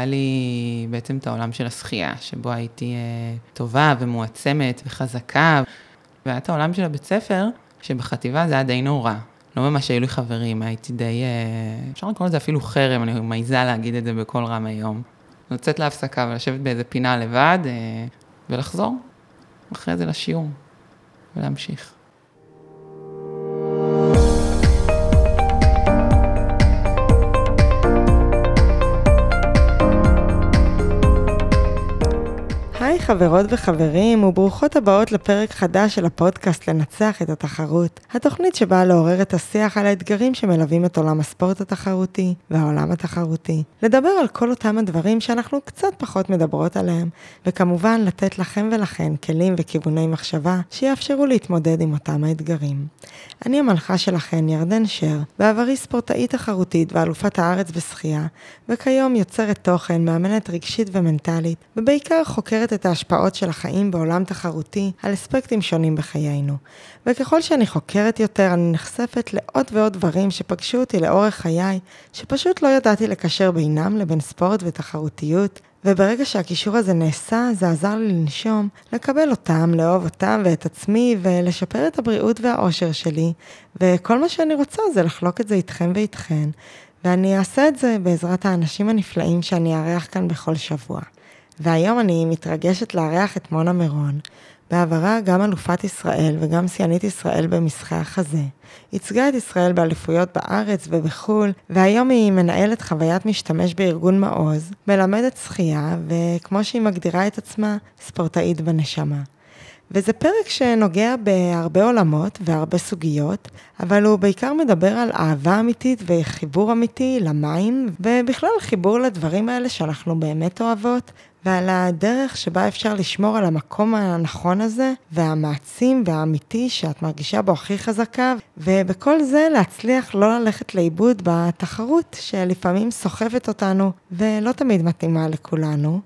היה לי בעצם את העולם של השחייה, שבו הייתי אה, טובה ומועצמת וחזקה, והיה את העולם של הבית ספר, שבחטיבה זה היה די נורא. לא ממש היו לי חברים, הייתי די, אה, אפשר לקרוא לזה אפילו חרם, אני מעיזה להגיד את זה בקול רם היום. לצאת להפסקה ולשבת באיזה פינה לבד אה, ולחזור אחרי זה לשיעור ולהמשיך. חברות וחברים, וברוכות הבאות לפרק חדש של הפודקאסט לנצח את התחרות. התוכנית שבאה לעורר את השיח על האתגרים שמלווים את עולם הספורט התחרותי והעולם התחרותי. לדבר על כל אותם הדברים שאנחנו קצת פחות מדברות עליהם, וכמובן לתת לכם ולכן כלים וכיווני מחשבה שיאפשרו להתמודד עם אותם האתגרים. אני המלכה שלכן, ירדן שר, בעברי ספורטאית תחרותית ואלופת הארץ בשחייה, וכיום יוצרת תוכן, מאמנת רגשית ומנטלית, ובעיקר חוקרת את ההשפעות של החיים בעולם תחרותי על אספקטים שונים בחיינו. וככל שאני חוקרת יותר, אני נחשפת לעוד ועוד דברים שפגשו אותי לאורך חיי, שפשוט לא ידעתי לקשר בינם לבין ספורט ותחרותיות, וברגע שהקישור הזה נעשה, זה עזר לי לנשום, לקבל אותם, לאהוב אותם ואת עצמי, ולשפר את הבריאות והאושר שלי, וכל מה שאני רוצה זה לחלוק את זה איתכם ואיתכן, ואני אעשה את זה בעזרת האנשים הנפלאים שאני אארח כאן בכל שבוע. והיום אני מתרגשת לארח את מונה מירון, בעברה גם אלופת ישראל וגם שיאנית ישראל במשחי החזה. ייצגה את ישראל באליפויות בארץ ובחו"ל, והיום היא מנהלת חוויית משתמש בארגון מעוז, מלמדת שחייה, וכמו שהיא מגדירה את עצמה, ספורטאית בנשמה. וזה פרק שנוגע בהרבה עולמות והרבה סוגיות, אבל הוא בעיקר מדבר על אהבה אמיתית וחיבור אמיתי למים, ובכלל חיבור לדברים האלה שאנחנו באמת אוהבות, ועל הדרך שבה אפשר לשמור על המקום הנכון הזה, והמעצים והאמיתי שאת מרגישה בו הכי חזקה, ובכל זה להצליח לא ללכת לאיבוד בתחרות שלפעמים סוחבת אותנו ולא תמיד מתאימה לכולנו.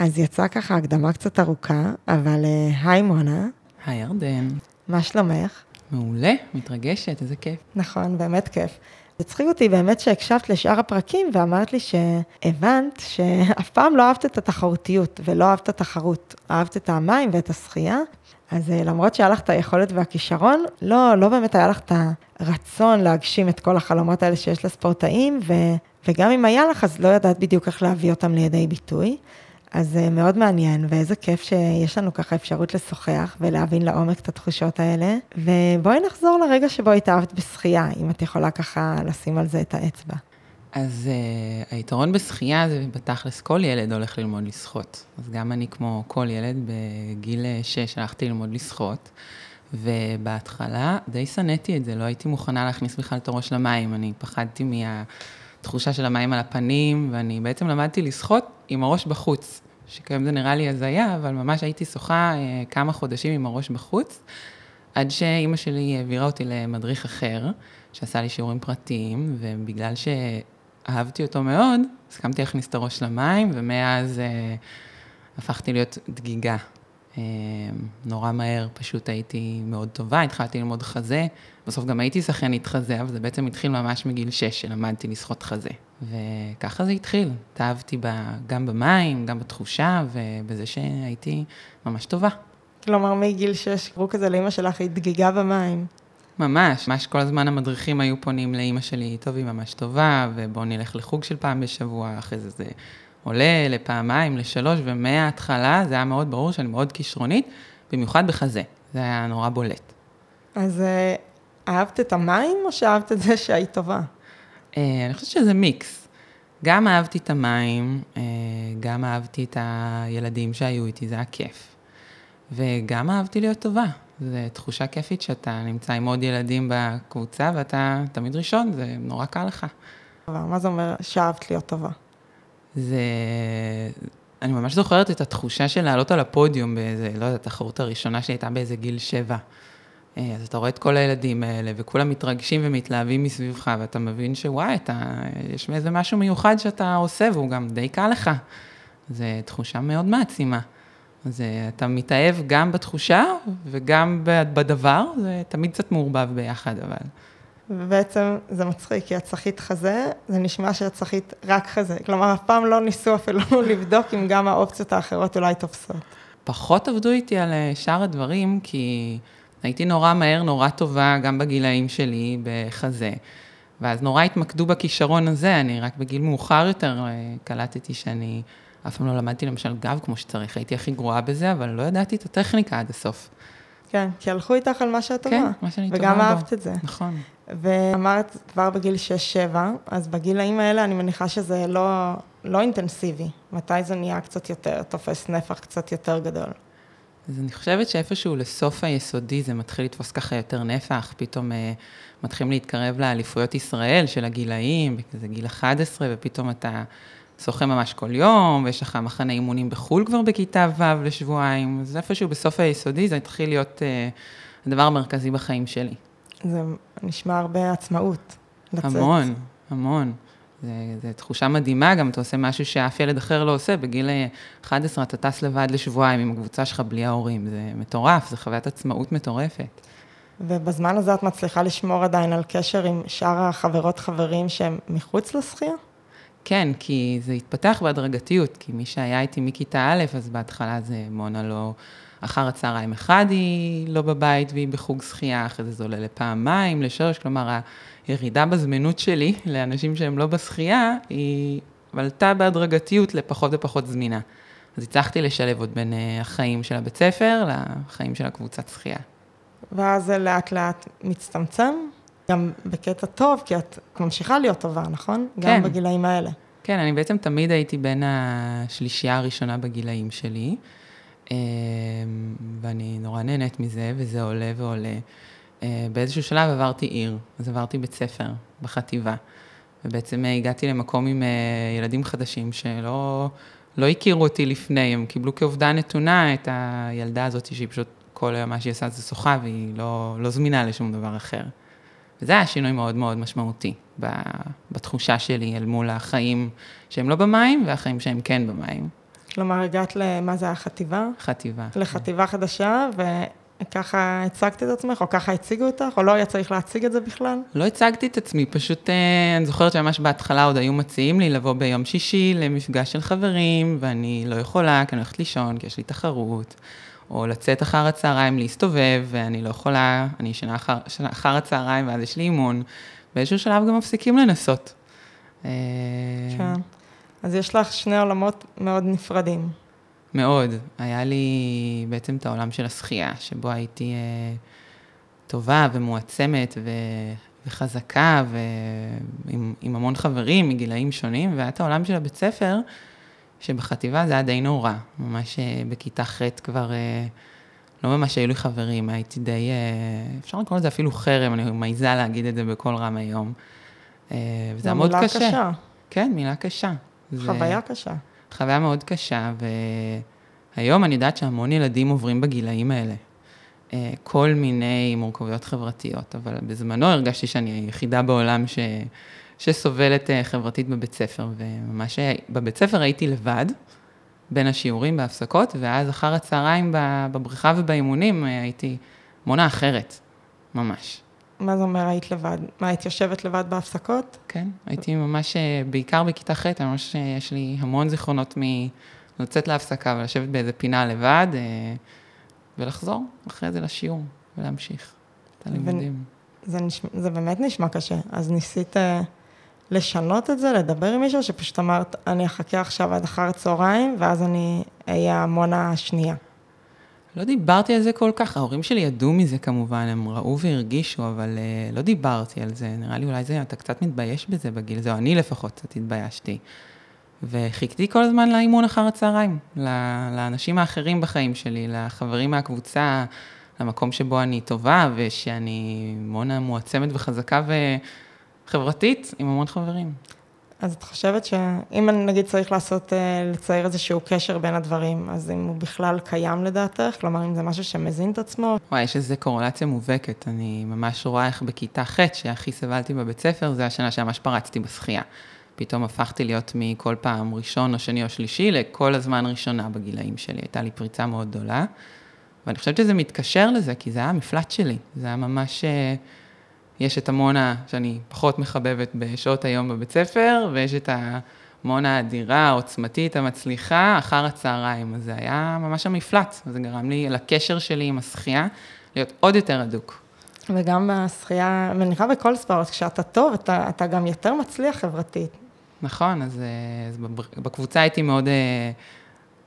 אז יצאה ככה הקדמה קצת ארוכה, אבל אה, היי מונה. היי ירדן. מה שלומך? מעולה, מתרגשת, איזה כיף. נכון, באמת כיף. הצחיק אותי באמת שהקשבת לשאר הפרקים ואמרת לי שהבנת שאף פעם לא אהבת את התחרותיות ולא אהבת את התחרות. אהבת את המים ואת השחייה, אז אה, למרות שהיה לך את היכולת והכישרון, לא, לא באמת היה לך את הרצון להגשים את כל החלומות האלה שיש לספורטאים, ו, וגם אם היה לך, אז לא ידעת בדיוק איך להביא אותם לידי ביטוי. אז זה מאוד מעניין, ואיזה כיף שיש לנו ככה אפשרות לשוחח ולהבין לעומק את התחושות האלה. ובואי נחזור לרגע שבו התאהבת בשחייה, אם את יכולה ככה לשים על זה את האצבע. אז uh, היתרון בשחייה זה בתכלס כל ילד הולך ללמוד לשחות. אז גם אני כמו כל ילד בגיל 6 הלכתי ללמוד לשחות, ובהתחלה די שנאתי את זה, לא הייתי מוכנה להכניס בכלל את הראש למים, אני פחדתי מהתחושה של המים על הפנים, ואני בעצם למדתי לשחות עם הראש בחוץ, שכיום זה נראה לי הזיה, אבל ממש הייתי שוחה אה, כמה חודשים עם הראש בחוץ, עד שאימא שלי העבירה אותי למדריך אחר, שעשה לי שיעורים פרטיים, ובגלל שאהבתי אותו מאוד, הסכמתי להכניס את הראש למים, ומאז אה, הפכתי להיות דגיגה. אה, נורא מהר פשוט הייתי מאוד טובה, התחלתי ללמוד חזה, בסוף גם הייתי שחיינית חזה, אבל זה בעצם התחיל ממש מגיל 6, שלמדתי לשחות חזה. וככה זה התחיל, התאהבתי גם במים, גם בתחושה, ובזה שהייתי ממש טובה. כלומר, מגיל 6 קראו כזה לאימא שלך, היא דגיגה במים. ממש, ממש כל הזמן המדריכים היו פונים לאימא שלי, טוב, היא ממש טובה, ובואו נלך לחוג של פעם בשבוע, אחרי זה זה עולה לפעמיים, לשלוש, ומההתחלה זה היה מאוד ברור שאני מאוד כישרונית, במיוחד בחזה, זה היה נורא בולט. אז אה, אהבת את המים, או שאהבת את זה שהיית טובה? אה, אני חושבת שזה מיקס. גם אהבתי את המים, אה, גם אהבתי את הילדים שהיו איתי, זה היה כיף. וגם אהבתי להיות טובה. זו תחושה כיפית שאתה נמצא עם עוד ילדים בקבוצה ואתה תמיד ראשון, זה נורא קל לך. מה זה אומר שאהבת להיות טובה? זה... אני ממש זוכרת את התחושה של לעלות על הפודיום באיזה, לא יודעת, התחרות הראשונה שלי הייתה באיזה גיל שבע. אה, אז אתה רואה את כל הילדים האלה, וכולם מתרגשים ומתלהבים מסביבך, ואתה מבין שוואי, אתה, יש איזה משהו מיוחד שאתה עושה, והוא גם די קל לך. זו תחושה מאוד מעצימה. אז אתה מתאהב גם בתחושה וגם בדבר, זה תמיד קצת מעורבב ביחד, אבל ובעצם זה מצחיק, כי את צחית חזה, זה נשמע שאת צחית רק חזה. כלומר, אף פעם לא ניסו אפילו לבדוק אם גם האופציות האחרות אולי תופסות. פחות עבדו איתי על אה, שאר הדברים, כי הייתי נורא מהר, נורא טובה, גם בגילאים שלי, בחזה. ואז נורא התמקדו בכישרון הזה, אני רק בגיל מאוחר יותר אה, קלטתי שאני אף פעם לא למדתי למשל גב כמו שצריך, הייתי הכי גרועה בזה, אבל לא ידעתי את הטכניקה עד הסוף. כן, כי הלכו איתך על מה שאת טובה. כן, מה שאני טובה בו. וגם אהבת את זה. נכון. ואמרת כבר בגיל 6-7, אז בגילאים האלה אני מניחה שזה לא, לא אינטנסיבי. מתי זה נהיה קצת יותר, תופס נפח קצת יותר גדול? אז אני חושבת שאיפשהו לסוף היסודי זה מתחיל לתפוס ככה יותר נפח, פתאום אה, מתחילים להתקרב לאליפויות ישראל של הגילאים, זה גיל 11, ופתאום אתה שוחה ממש כל יום, ויש לך מחנה אימונים בחו"ל כבר בכיתה ו' לשבועיים, אז איפשהו בסוף היסודי זה התחיל להיות אה, הדבר המרכזי בחיים שלי. זה נשמע הרבה עצמאות. לצאת. המון, המון. זו תחושה מדהימה, גם אתה עושה משהו שאף ילד אחר לא עושה, בגיל 11 אתה טס לבד לשבועיים עם הקבוצה שלך בלי ההורים, זה מטורף, זו חוויית עצמאות מטורפת. ובזמן הזה את מצליחה לשמור עדיין על קשר עם שאר החברות חברים שהם מחוץ לשחייה? כן, כי זה התפתח בהדרגתיות, כי מי שהיה איתי מכיתה א', אז בהתחלה זה מונה לא, אחר הצהריים אחד היא לא בבית והיא בחוג שחייה, אחרי זה זה עולה לפעמיים, לשלוש, כלומר הירידה בזמינות שלי לאנשים שהם לא בשחייה, היא עלתה בהדרגתיות לפחות ופחות זמינה. אז הצלחתי לשלב עוד בין אה, החיים של הבית ספר לחיים של הקבוצת שחייה. ואז זה לאט לאט מצטמצם? גם בקטע טוב, כי את ממשיכה להיות טובה, נכון? כן. גם בגילאים האלה. כן, אני בעצם תמיד הייתי בין השלישייה הראשונה בגילאים שלי, אמ, ואני נורא נהנית מזה, וזה עולה ועולה. אה, באיזשהו שלב עברתי עיר, אז עברתי בית ספר בחטיבה, ובעצם הגעתי למקום עם אה, ילדים חדשים שלא לא הכירו אותי לפני, הם קיבלו כעובדה נתונה את הילדה הזאת שהיא פשוט כל היום מה שהיא עושה זה שוחה והיא לא, לא זמינה לשום דבר אחר. וזה היה שינוי מאוד מאוד משמעותי בתחושה שלי אל מול החיים שהם לא במים והחיים שהם כן במים. כלומר, הגעת למה זה החטיבה? חטיבה. לחטיבה כן. חדשה, וככה הצגת את עצמך, או ככה הציגו אותך, או לא היה צריך להציג את זה בכלל? לא הצגתי את עצמי, פשוט אה, אני זוכרת שממש בהתחלה עוד היו מציעים לי לבוא ביום שישי למפגש של חברים, ואני לא יכולה, כי אני הולכת לישון, כי יש לי תחרות. או לצאת אחר הצהריים, להסתובב, ואני לא יכולה, אני ישנה אחר, אחר הצהריים ואז יש לי אימון. באיזשהו שלב גם מפסיקים לנסות. אה, כן. אז יש לך שני עולמות מאוד נפרדים. מאוד. היה לי בעצם את העולם של השחייה, שבו הייתי אה, טובה ומועצמת ו... וחזקה ועם המון חברים מגילאים שונים, והיה את העולם של הבית ספר, שבחטיבה זה היה די נורא, ממש אה, בכיתה ח' כבר אה, לא ממש היו לי חברים, הייתי די, אה, אפשר לקרוא לזה אפילו חרם, אני מעיזה להגיד את זה בקול רם היום. וזה היה מאוד קשה. מילה קשה. כן, מילה קשה. חוויה זה... קשה. חוויה מאוד קשה, והיום אני יודעת שהמון ילדים עוברים בגילאים האלה. כל מיני מורכבויות חברתיות, אבל בזמנו הרגשתי שאני היחידה בעולם ש... שסובלת אה, חברתית בבית ספר, וממש בבית ספר הייתי לבד, בין השיעורים בהפסקות, ואז אחר הצהריים בבריכה ובאימונים אה, הייתי מונה אחרת, ממש. מה זה אומר היית לבד? מה, היית יושבת לבד בהפסקות? כן, הייתי ממש, אה, בעיקר בכיתה ח', ממש יש לי המון זיכרונות מלצאת להפסקה ולשבת באיזה פינה לבד, ולחזור אחרי זה לשיעור ולהמשיך את הלימודים. זה, נשמע, זה באמת נשמע קשה, אז ניסית לשנות את זה, לדבר עם מישהו, שפשוט אמרת, אני אחכה עכשיו עד אחר הצהריים, ואז אני אהיה המונה השנייה. לא דיברתי על זה כל כך, ההורים שלי ידעו מזה כמובן, הם ראו והרגישו, אבל uh, לא דיברתי על זה, נראה לי אולי זה, אתה קצת מתבייש בזה בגיל הזה, או אני לפחות קצת התביישתי. וחיכיתי כל הזמן לאימון אחר הצהריים, לאנשים האחרים בחיים שלי, לחברים מהקבוצה, למקום שבו אני טובה, ושאני מונה מועצמת וחזקה ו... חברתית עם המון חברים. אז את חושבת שאם אני נגיד צריך לעשות, אה, לצייר איזשהו קשר בין הדברים, אז אם הוא בכלל קיים לדעתך? כלומר, אם זה משהו שמזין את עצמו? וואי, יש איזו קורלציה מובהקת. אני ממש רואה איך בכיתה ח', שהכי סבלתי בבית ספר, זה השנה שממש פרצתי בשחייה. פתאום הפכתי להיות מכל פעם ראשון או שני או שלישי לכל הזמן ראשונה בגילאים שלי. הייתה לי פריצה מאוד גדולה. ואני חושבת שזה מתקשר לזה, כי זה היה המפלט שלי. זה היה ממש... אה, יש את המונה שאני פחות מחבבת בשעות היום בבית ספר, ויש את המונה האדירה, העוצמתית, המצליחה, אחר הצהריים. אז זה היה ממש המפלט, וזה גרם לי לקשר שלי עם השחייה להיות עוד יותר הדוק. וגם בשחייה, מניחה בכל ספורט, כשאתה טוב, אתה, אתה גם יותר מצליח חברתית. נכון, אז, אז בקבוצה הייתי מאוד אה,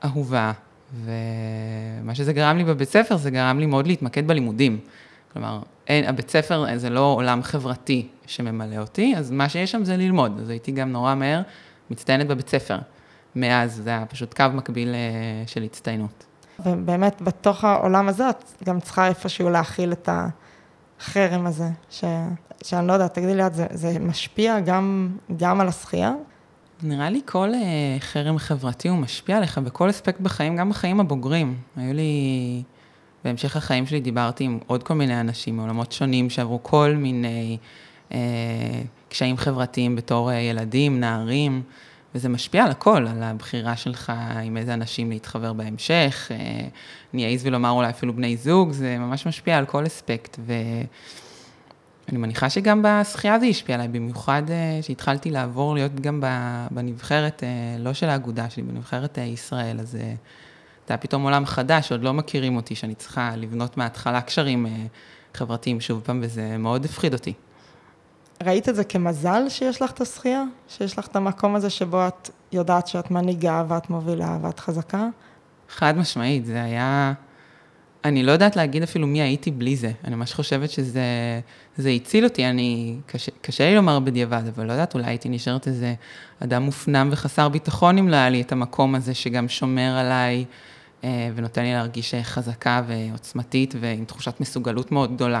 אהובה, ומה שזה גרם לי בבית ספר, זה גרם לי מאוד להתמקד בלימודים. כלומר, אין, הבית ספר זה לא עולם חברתי שממלא אותי, אז מה שיש שם זה ללמוד. אז הייתי גם נורא מהר מצטיינת בבית ספר. מאז זה היה פשוט קו מקביל אה, של הצטיינות. ובאמת, בתוך העולם הזה את גם צריכה איפשהו להכיל את החרם הזה, ש... שאני לא יודעת, תגידי לי, זה, זה משפיע גם, גם על השחייה? נראה לי כל uh, חרם חברתי הוא משפיע עליך בכל אספקט בחיים, גם בחיים הבוגרים. היו לי, בהמשך החיים שלי דיברתי עם עוד כל מיני אנשים מעולמות שונים שעברו כל מיני uh, קשיים חברתיים בתור uh, ילדים, נערים, וזה משפיע על הכל, על הבחירה שלך עם איזה אנשים להתחבר בהמשך. Uh, אני אעז ולומר אולי אפילו בני זוג, זה ממש משפיע על כל אספקט. ו... אני מניחה שגם בשחייה זה השפיע עליי, במיוחד שהתחלתי לעבור להיות גם בנבחרת, לא של האגודה שלי, בנבחרת ישראל, אז זה היה פתאום עולם חדש, עוד לא מכירים אותי, שאני צריכה לבנות מההתחלה קשרים חברתיים שוב פעם, וזה מאוד הפחיד אותי. ראית את זה כמזל שיש לך את השחייה? שיש לך את המקום הזה שבו את יודעת שאת מנהיגה ואת מובילה ואת חזקה? חד משמעית, זה היה... אני לא יודעת להגיד אפילו מי הייתי בלי זה. אני ממש חושבת שזה זה הציל אותי, אני, קשה, קשה לי לומר בדיעבד, אבל לא יודעת, אולי הייתי נשארת איזה אדם מופנם וחסר ביטחון אם לא היה לי את המקום הזה שגם שומר עליי אה, ונותן לי להרגיש חזקה ועוצמתית ועם תחושת מסוגלות מאוד גדולה.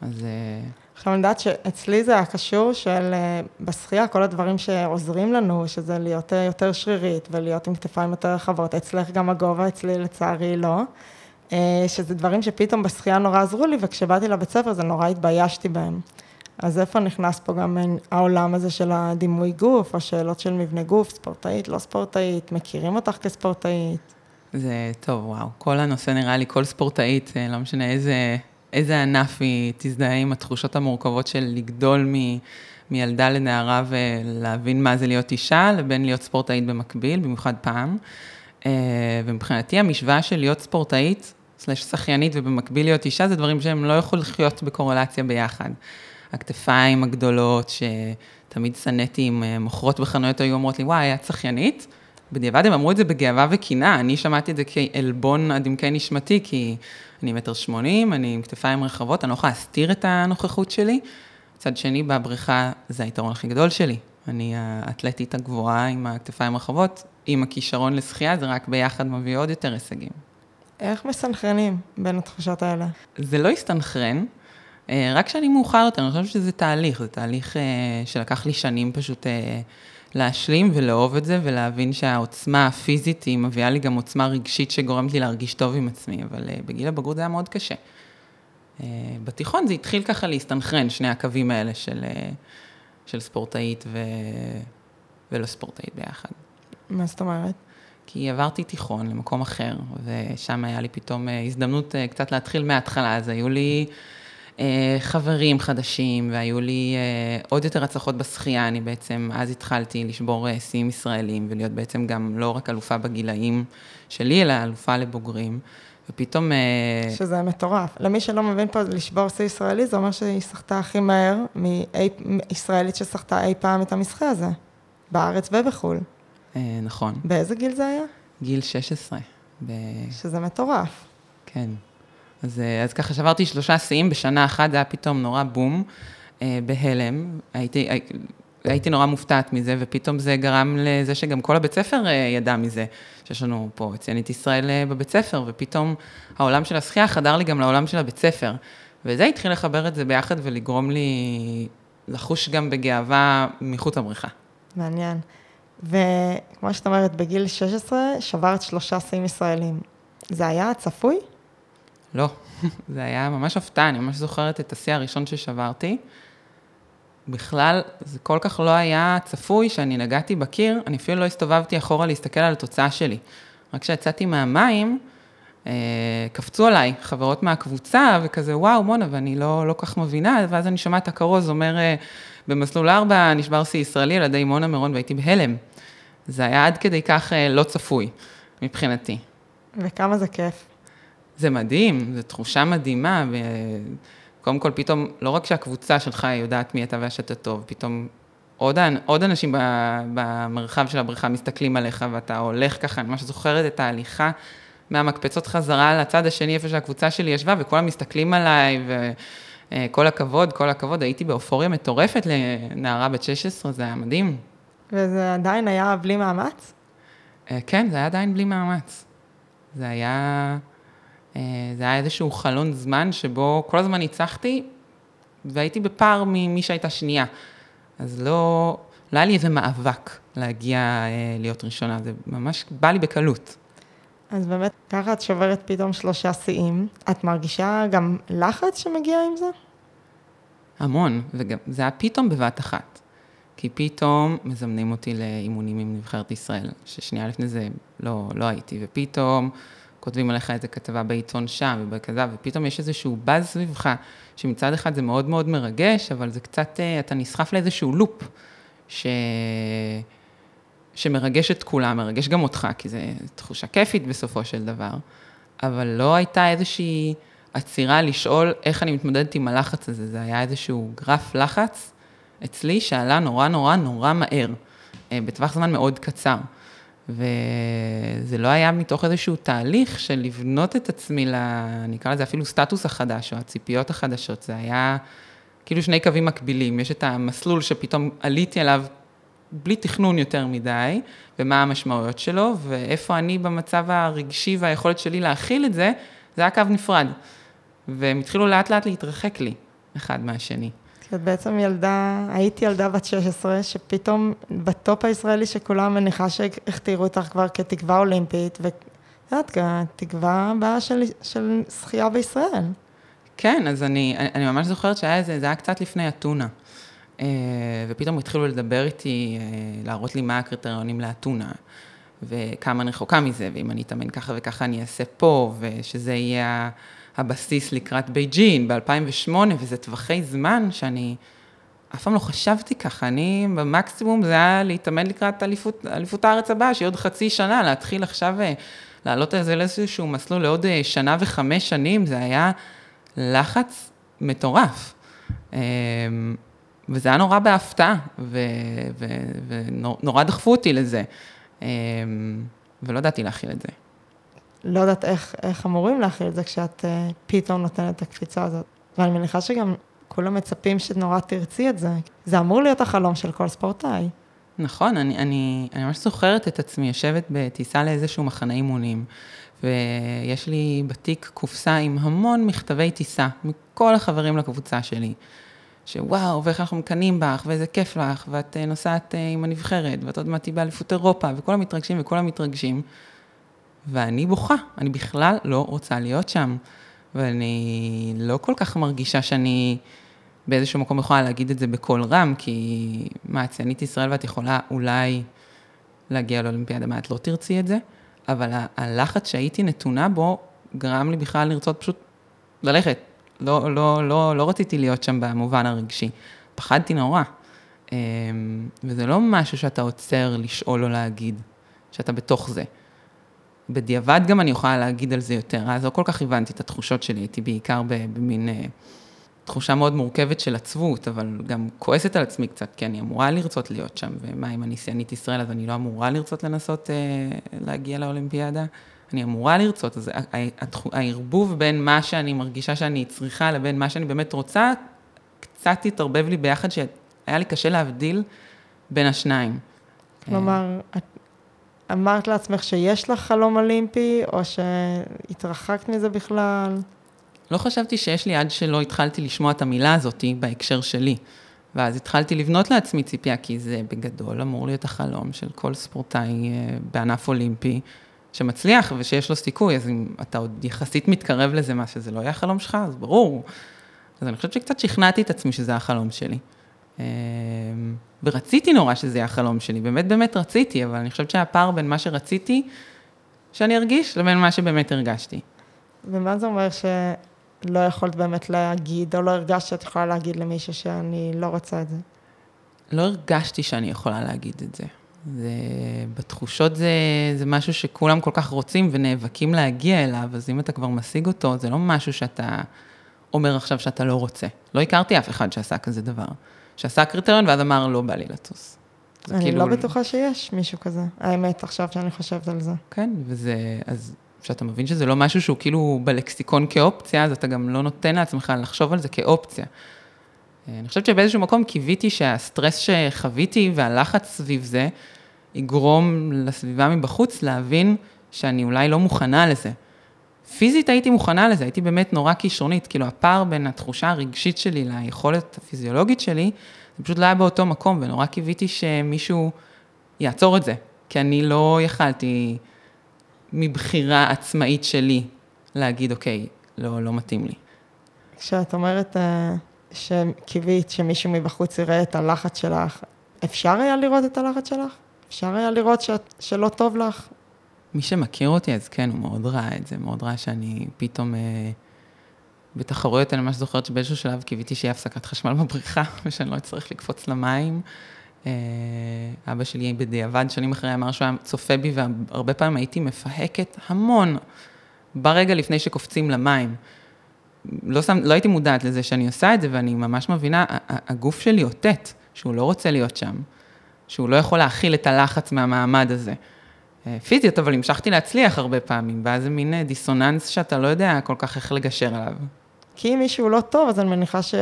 אז... אה, עכשיו אני יודעת שאצלי זה היה קשור של אה, בשחייה, כל הדברים שעוזרים לנו, שזה להיות יותר שרירית ולהיות עם כתפיים יותר רחבות. אצלך גם הגובה, אצלי לצערי לא. אה, שזה דברים שפתאום בשחייה נורא עזרו לי, וכשבאתי לבית ספר זה נורא התביישתי בהם. אז איפה נכנס פה גם העולם הזה של הדימוי גוף, השאלות של מבנה גוף, ספורטאית, לא ספורטאית, מכירים אותך כספורטאית? זה טוב, וואו. כל הנושא נראה לי, כל ספורטאית, אה, לא משנה איזה, איזה ענף היא תזדהה עם התחושות המורכבות של לגדול מ, מילדה לנערה ולהבין מה זה להיות אישה, לבין להיות ספורטאית במקביל, במיוחד פעם. אה, ומבחינתי המשוואה של להיות ספורטאית סלש שחיינית ובמקביל להיות אישה, זה דברים שהם לא יכולים לחיות בקורלציה ביחד. הכתפיים הגדולות, שתמיד שנאתי עם אה, מוכרות בחנויות, היו אומרות לי, וואי, את שחיינית? בדיעבד הם אמרו את זה בגאווה וקינה, אני שמעתי את זה כעלבון עד עמקי נשמתי, כי אני מטר שמונים, אני עם כתפיים רחבות, אני לא יכולה להסתיר את הנוכחות שלי. מצד שני, בבריכה זה היתרון הכי גדול שלי. אני האתלטית הגבוהה עם הכתפיים הרחבות, עם הכישרון לשחייה, זה רק ביחד מביא עוד יותר הישגים. איך מסנכרנים בין התחושות האלה? זה לא הסתנכרן, אה, רק כשאני מאוחר יותר, אני חושבת שזה תהליך, זה תהליך אה, שלקח לי שנים פשוט אה, להשלים ולאהוב את זה ולהבין שהעוצמה הפיזית היא מביאה לי גם עוצמה רגשית שגורמת לי להרגיש טוב עם עצמי, אבל בגיל הבגרות זה היה מאוד קשה. בתיכון זה התחיל ככה להסתנכרן, שני הקווים האלה של, של ספורטאית ו... ולא ספורטאית ביחד. מה זאת אומרת? כי עברתי תיכון למקום אחר, ושם היה לי פתאום אה, הזדמנות אה, קצת להתחיל מההתחלה, אז היו לי אה, חברים חדשים, והיו לי עוד יותר הצלחות בשחייה, אני בעצם, אז התחלתי לשבור שיאים ישראלים, ולהיות בעצם גם לא רק אלופה בגילאים שלי, אלא אלופה לבוגרים. ופתאום... שזה מטורף. למי שלא מבין פה, לשבור שיא ישראלי, זה אומר שהיא סחטה הכי מהר מישראלית שסחטה אי פעם את המשחה הזה, בארץ ובחו"ל. אה, נכון. באיזה גיל זה היה? גיל 16. ב... שזה מטורף. כן. אז, אה, אז ככה שברתי שלושה שיאים בשנה אחת, זה היה פתאום נורא בום, אה, בהלם. הייתי, הייתי נורא מופתעת מזה, ופתאום זה גרם לזה שגם כל הבית ספר ידע מזה, שיש לנו פה ציינית ישראל בבית ספר, ופתאום העולם של השחייה חדר לי גם לעולם של הבית ספר. וזה התחיל לחבר את זה ביחד ולגרום לי לחוש גם בגאווה מחוץ לבריכה. מעניין. וכמו שאת אומרת, בגיל 16 שברת שלושה שיאים ישראלים. זה היה צפוי? לא, זה היה ממש הפתעה, אני ממש זוכרת את השיא הראשון ששברתי. בכלל, זה כל כך לא היה צפוי שאני נגעתי בקיר, אני אפילו לא הסתובבתי אחורה להסתכל על התוצאה שלי. רק כשיצאתי מהמים, קפצו עליי חברות מהקבוצה, וכזה, וואו, מונה, ואני לא, לא כך מבינה, ואז אני שומעת את הכרוז אומר, במסלול 4 נשבר שיא ישראלי על ידי מונה מירון, והייתי בהלם. זה היה עד כדי כך לא צפוי, מבחינתי. וכמה זה כיף. זה מדהים, זו תחושה מדהימה, וקודם כל, פתאום, לא רק שהקבוצה שלך יודעת מי אתה ושאתה טוב, פתאום עוד, עוד אנשים במרחב של הבריכה מסתכלים עליך, ואתה הולך ככה, אני ממש זוכרת את ההליכה מהמקפצות חזרה לצד השני, איפה שהקבוצה שלי ישבה, וכולם מסתכלים עליי, וכל הכבוד, כל הכבוד, הייתי באופוריה מטורפת לנערה בת 16, זה היה מדהים. וזה עדיין היה בלי מאמץ? כן, זה היה עדיין בלי מאמץ. זה היה, זה היה איזשהו חלון זמן שבו כל הזמן ניצחתי, והייתי בפער ממי שהייתה שנייה. אז לא, לא היה לי איזה מאבק להגיע אה, להיות ראשונה, זה ממש בא לי בקלות. אז באמת, ככה את שוברת פתאום שלושה שיאים. את מרגישה גם לחץ שמגיע עם זה? המון, וגם זה היה פתאום בבת אחת. כי פתאום מזמנים אותי לאימונים עם נבחרת ישראל, ששנייה לפני זה לא, לא הייתי, ופתאום כותבים עליך איזה כתבה בעיתון שם ובכזה, ופתאום יש איזשהו באז סביבך, שמצד אחד זה מאוד מאוד מרגש, אבל זה קצת, אה, אתה נסחף לאיזשהו לופ, ש... שמרגש את כולם, מרגש גם אותך, כי זו תחושה כיפית בסופו של דבר, אבל לא הייתה איזושהי עצירה לשאול איך אני מתמודדת עם הלחץ הזה, זה היה איזשהו גרף לחץ אצלי שעלה נורא נורא נורא מהר, אה, בטווח זמן מאוד קצר. וזה לא היה מתוך איזשהו תהליך של לבנות את עצמי, ל... אני אקרא לזה אפילו סטטוס החדש, או הציפיות החדשות, זה היה כאילו שני קווים מקבילים, יש את המסלול שפתאום עליתי עליו בלי תכנון יותר מדי, ומה המשמעויות שלו, ואיפה אני במצב הרגשי והיכולת שלי להכיל את זה, זה היה קו נפרד. והם התחילו לאט לאט להתרחק לי, אחד מהשני. את בעצם ילדה, היית ילדה בת 16, שפתאום בטופ הישראלי שכולם מניחה שהכתירו אותך כבר כתקווה אולימפית, ואת יודעת, תקווה הבאה של, של שחייה בישראל. כן, אז אני, אני ממש זוכרת שהיה איזה, זה היה קצת לפני אתונה. אה, ופתאום התחילו לדבר איתי, אה, להראות לי מה הקריטריונים לאתונה, וכמה אני רחוקה מזה, ואם אני אתאמן ככה וככה אני אעשה פה, ושזה יהיה הבסיס לקראת בייג'ין ב-2008, וזה טווחי זמן שאני אף פעם לא חשבתי ככה, אני במקסימום זה היה להתאמן לקראת אליפות, אליפות הארץ הבאה, שהיא עוד חצי שנה, להתחיל עכשיו אה, לעלות על זה לאיזשהו מסלול לעוד אה, שנה וחמש שנים, זה היה לחץ מטורף. אמ, וזה היה נורא בהפתעה, ונורא דחפו אותי לזה, ולא ידעתי להכיל את זה. לא יודעת איך, איך אמורים להכיל את זה כשאת uh, פתאום נותנת את הקפיצה הזאת. ואני מניחה שגם כולם מצפים שנורא תרצי את זה. זה אמור להיות החלום של כל ספורטאי. נכון, אני, אני, אני ממש זוכרת את עצמי יושבת בטיסה לאיזשהו מחנה אימונים, ויש לי בתיק קופסה עם המון מכתבי טיסה, מכל החברים לקבוצה שלי. שוואו, ואיך אנחנו מקנאים בך, ואיזה כיף לך, ואת אה, נוסעת אה, עם הנבחרת, ואת עוד מעט תהיי באליפות אירופה, וכולם מתרגשים וכולם מתרגשים. ואני בוכה, אני בכלל לא רוצה להיות שם. ואני לא כל כך מרגישה שאני באיזשהו מקום יכולה להגיד את זה בקול רם, כי מה, את ציינית ישראל ואת יכולה אולי להגיע לאולימפיאדה, מה, את לא תרצי את זה? אבל הלחץ שהייתי נתונה בו גרם לי בכלל לרצות פשוט ללכת. לא, לא, לא, לא רציתי להיות שם במובן הרגשי. פחדתי נורא. אמ, וזה לא משהו שאתה עוצר לשאול או להגיד, שאתה בתוך זה. בדיעבד גם אני יכולה להגיד על זה יותר, אז לא כל כך הבנתי את התחושות שלי, הייתי בעיקר במין אה, תחושה מאוד מורכבת של עצבות, אבל גם כועסת על עצמי קצת, כי אני אמורה לרצות להיות שם, ומה אם אני שיאנית ישראל, אז אני לא אמורה לרצות לנסות אה, להגיע לאולימפיאדה, אני אמורה לרצות, אז הערבוב בין מה שאני מרגישה שאני צריכה לבין מה שאני באמת רוצה, קצת התערבב לי ביחד, שהיה לי קשה להבדיל בין השניים. כלומר, את אמרת לעצמך שיש לך חלום אולימפי, או שהתרחקת מזה בכלל? לא חשבתי שיש לי עד שלא התחלתי לשמוע את המילה הזאת בהקשר שלי. ואז התחלתי לבנות לעצמי ציפייה, כי זה בגדול אמור להיות החלום של כל ספורטאי אה, בענף אולימפי שמצליח ושיש לו סיכוי, אז אם אתה עוד יחסית מתקרב לזה, מה שזה לא יהיה החלום שלך, אז ברור. אז אני חושבת שקצת שכנעתי את עצמי שזה החלום שלי. ורציתי נורא שזה יהיה החלום שלי, באמת באמת רציתי, אבל אני חושבת שהפער בין מה שרציתי שאני ארגיש לבין מה שבאמת הרגשתי. ומה זה אומר שלא יכולת באמת להגיד, או לא הרגשת שאת יכולה להגיד למישהו שאני לא רוצה את זה? לא הרגשתי שאני יכולה להגיד את זה. זה בתחושות זה, זה משהו שכולם כל כך רוצים ונאבקים להגיע אליו, אז אם אתה כבר משיג אותו, זה לא משהו שאתה אומר עכשיו שאתה לא רוצה. לא הכרתי אף אחד שעשה כזה דבר. שעשה קריטריון ואז אמר, לא בא לי לטוס. אני כאילו... לא בטוחה שיש מישהו כזה, האמת, עכשיו שאני חושבת על זה. כן, וזה, אז כשאתה מבין שזה לא משהו שהוא כאילו בלקסיקון כאופציה, אז אתה גם לא נותן לעצמך לחשוב על זה כאופציה. אני חושבת שבאיזשהו מקום קיוויתי שהסטרס שחוויתי והלחץ סביב זה, יגרום לסביבה מבחוץ להבין שאני אולי לא מוכנה לזה. פיזית הייתי מוכנה לזה, הייתי באמת נורא כישרונית, כאילו הפער בין התחושה הרגשית שלי ליכולת הפיזיולוגית שלי, זה פשוט לא היה באותו מקום, ונורא קיוויתי שמישהו יעצור את זה, כי אני לא יכלתי מבחירה עצמאית שלי להגיד, אוקיי, לא, לא מתאים לי. כשאת אומרת אה, שקיווית שמישהו מבחוץ יראה את הלחץ שלך, אפשר היה לראות את הלחץ שלך? אפשר היה לראות שאת, שלא טוב לך? מי שמכיר אותי, אז כן, הוא מאוד ראה את זה, מאוד ראה שאני פתאום... אה, בתחרויות, אני ממש זוכרת שבאיזשהו שלב קיוויתי שיהיה הפסקת חשמל בבריכה, ושאני לא אצטרך לקפוץ למים. אה, אבא שלי בדיעבד, שנים אחרי, אמר שהוא היה צופה בי, והרבה פעמים הייתי מפהקת המון ברגע לפני שקופצים למים. לא, שם, לא הייתי מודעת לזה שאני עושה את זה, ואני ממש מבינה, הגוף שלי אותת שהוא לא רוצה להיות שם, שהוא לא יכול להכיל את הלחץ מהמעמד הזה. אה, פיזיות, אבל המשכתי להצליח הרבה פעמים, ואז זה מין אה, דיסוננס שאתה לא יודע כל כך איך לגשר עליו. כי אם מישהו לא טוב, אז אני מניחה ש...